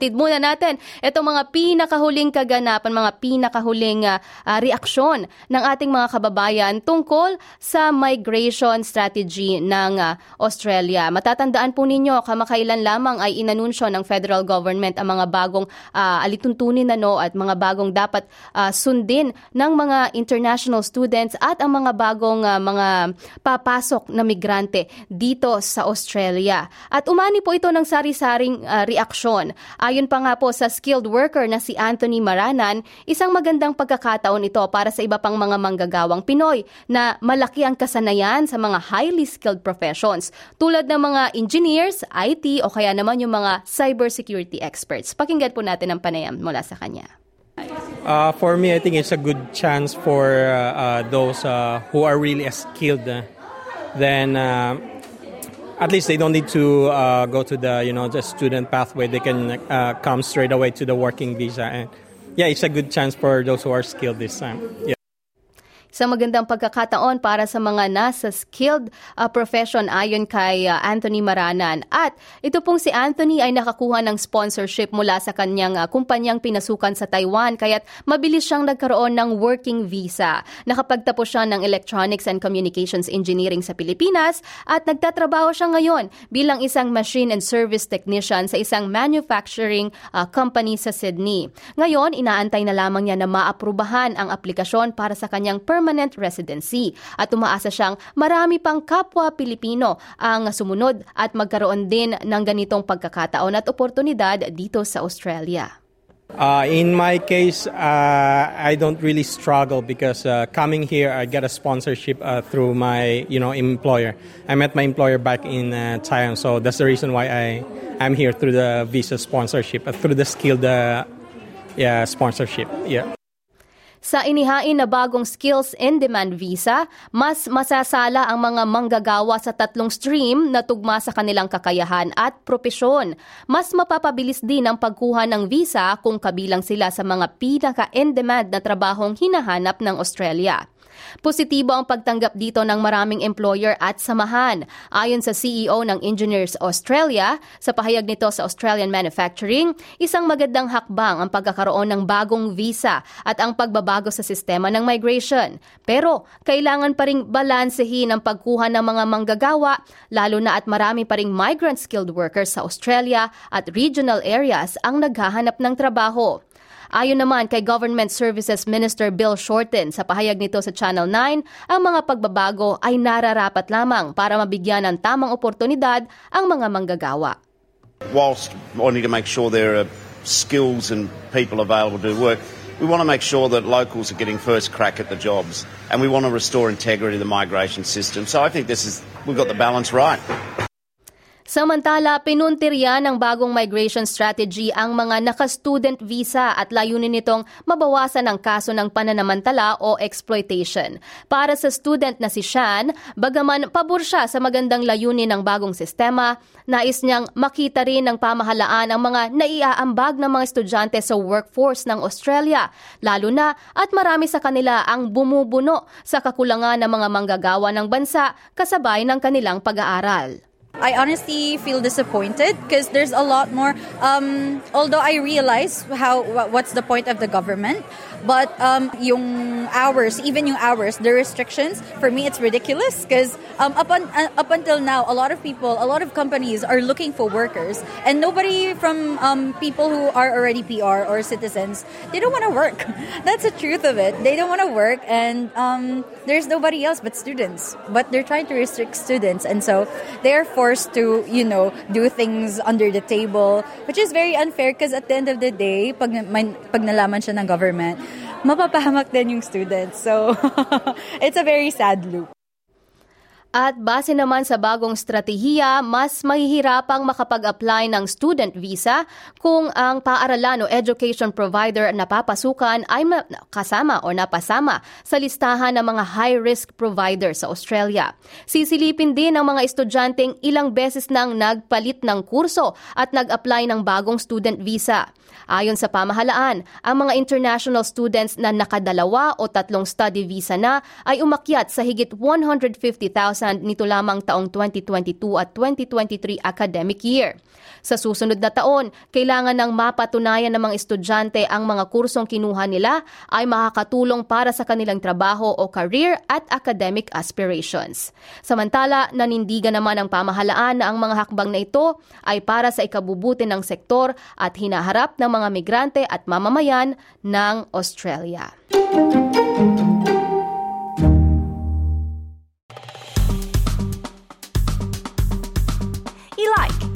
Hatid muna natin itong mga pinakahuling kaganapan, mga pinakahuling uh, reaksyon ng ating mga kababayan tungkol sa migration strategy ng uh, Australia. Matatandaan po ninyo, kamakailan lamang ay inanunsyo ng federal government ang mga bagong uh, alituntunin na no at mga bagong dapat uh, sundin ng mga international students at ang mga bagong uh, mga papasok na migrante dito sa Australia. At umani po ito ng sari-saring uh, reaksyon Ayon pa nga po sa skilled worker na si Anthony Maranan, isang magandang pagkakataon ito para sa iba pang mga manggagawang Pinoy na malaki ang kasanayan sa mga highly skilled professions tulad ng mga engineers, IT o kaya naman yung mga cybersecurity experts. Pakinggan po natin ang panayam mula sa kanya. Uh, for me, I think it's a good chance for uh, uh, those uh, who are really skilled. Uh, then uh, at least they don't need to uh, go to the you know the student pathway. They can uh, come straight away to the working visa, and yeah, it's a good chance for those who are skilled this time. Yeah. Sa magandang pagkakataon para sa mga nasa skilled uh, profession ayon kay uh, Anthony Maranan. At ito pong si Anthony ay nakakuha ng sponsorship mula sa kanyang uh, kumpanyang pinasukan sa Taiwan kaya't mabilis siyang nagkaroon ng working visa. Nakapagtapos siya ng Electronics and Communications Engineering sa Pilipinas at nagtatrabaho siya ngayon bilang isang machine and service technician sa isang manufacturing uh, company sa Sydney. Ngayon, inaantay na lamang niya na maaprubahan ang aplikasyon para sa kanyang permanent permanent residency at umaasa siyang marami pang kapwa Pilipino ang sumunod at magkaroon din ng ganitong pagkakataon at oportunidad dito sa Australia. Uh, in my case, uh, I don't really struggle because uh, coming here, I get a sponsorship uh, through my, you know, employer. I met my employer back in uh, Thailand, so that's the reason why I am here through the visa sponsorship, uh, through the skilled, yeah, sponsorship. Yeah. Sa inihain na bagong Skills in Demand visa, mas masasala ang mga manggagawa sa tatlong stream na tugma sa kanilang kakayahan at propesyon. Mas mapapabilis din ang pagkuha ng visa kung kabilang sila sa mga pinaka-in-demand na trabahong hinahanap ng Australia. Positibo ang pagtanggap dito ng maraming employer at samahan. Ayon sa CEO ng Engineers Australia, sa pahayag nito sa Australian Manufacturing, isang magandang hakbang ang pagkakaroon ng bagong visa at ang pagbabago sa sistema ng migration. Pero kailangan pa ring balansehin ang pagkuha ng mga manggagawa, lalo na at marami pa ring migrant skilled workers sa Australia at regional areas ang naghahanap ng trabaho. Ayon naman kay Government Services Minister Bill Shorten sa pahayag nito sa Channel 9, ang mga pagbabago ay nararapat lamang para mabigyan ng tamang oportunidad ang mga manggagawa. Whilst wanting to make sure there are skills and people available to work, we want to make sure that locals are getting first crack at the jobs and we want to restore integrity to the migration system. So I think this is we've got the balance right. Samantala, pinuntirya ng bagong migration strategy ang mga naka-student visa at layunin nitong mabawasan ang kaso ng pananamantala o exploitation. Para sa student na si Shan, bagaman pabor siya sa magandang layunin ng bagong sistema, nais niyang makita rin ng pamahalaan ang mga naiaambag ng mga estudyante sa workforce ng Australia, lalo na at marami sa kanila ang bumubuno sa kakulangan ng mga manggagawa ng bansa kasabay ng kanilang pag-aaral. I honestly feel disappointed because there's a lot more. Um, although I realize how what's the point of the government, but um, yung hours, even yung hours, the restrictions, for me it's ridiculous because um, up, un, uh, up until now, a lot of people, a lot of companies are looking for workers, and nobody from um, people who are already PR or citizens, they don't want to work. That's the truth of it. They don't want to work, and um, there's nobody else but students. But they're trying to restrict students, and so they're forced to, you know, do things under the table, which is very unfair because at the end of the day, pag, pag nalaman siya ng government, mapapahamak din yung students. So, it's a very sad loop. At base naman sa bagong strategiya, mas mahihirapang makapag-apply ng student visa kung ang paaralan o education provider na papasukan ay kasama o napasama sa listahan ng mga high-risk provider sa Australia. Sisilipin din ng mga estudyanteng ilang beses nang nagpalit ng kurso at nag-apply ng bagong student visa. Ayon sa pamahalaan, ang mga international students na nakadalawa o tatlong study visa na ay umakyat sa higit 150,000 iwasan nito lamang taong 2022 at 2023 academic year. Sa susunod na taon, kailangan ng mapatunayan ng mga estudyante ang mga kursong kinuha nila ay makakatulong para sa kanilang trabaho o career at academic aspirations. Samantala, nanindigan naman ang pamahalaan na ang mga hakbang na ito ay para sa ikabubuti ng sektor at hinaharap ng mga migrante at mamamayan ng Australia. I-like,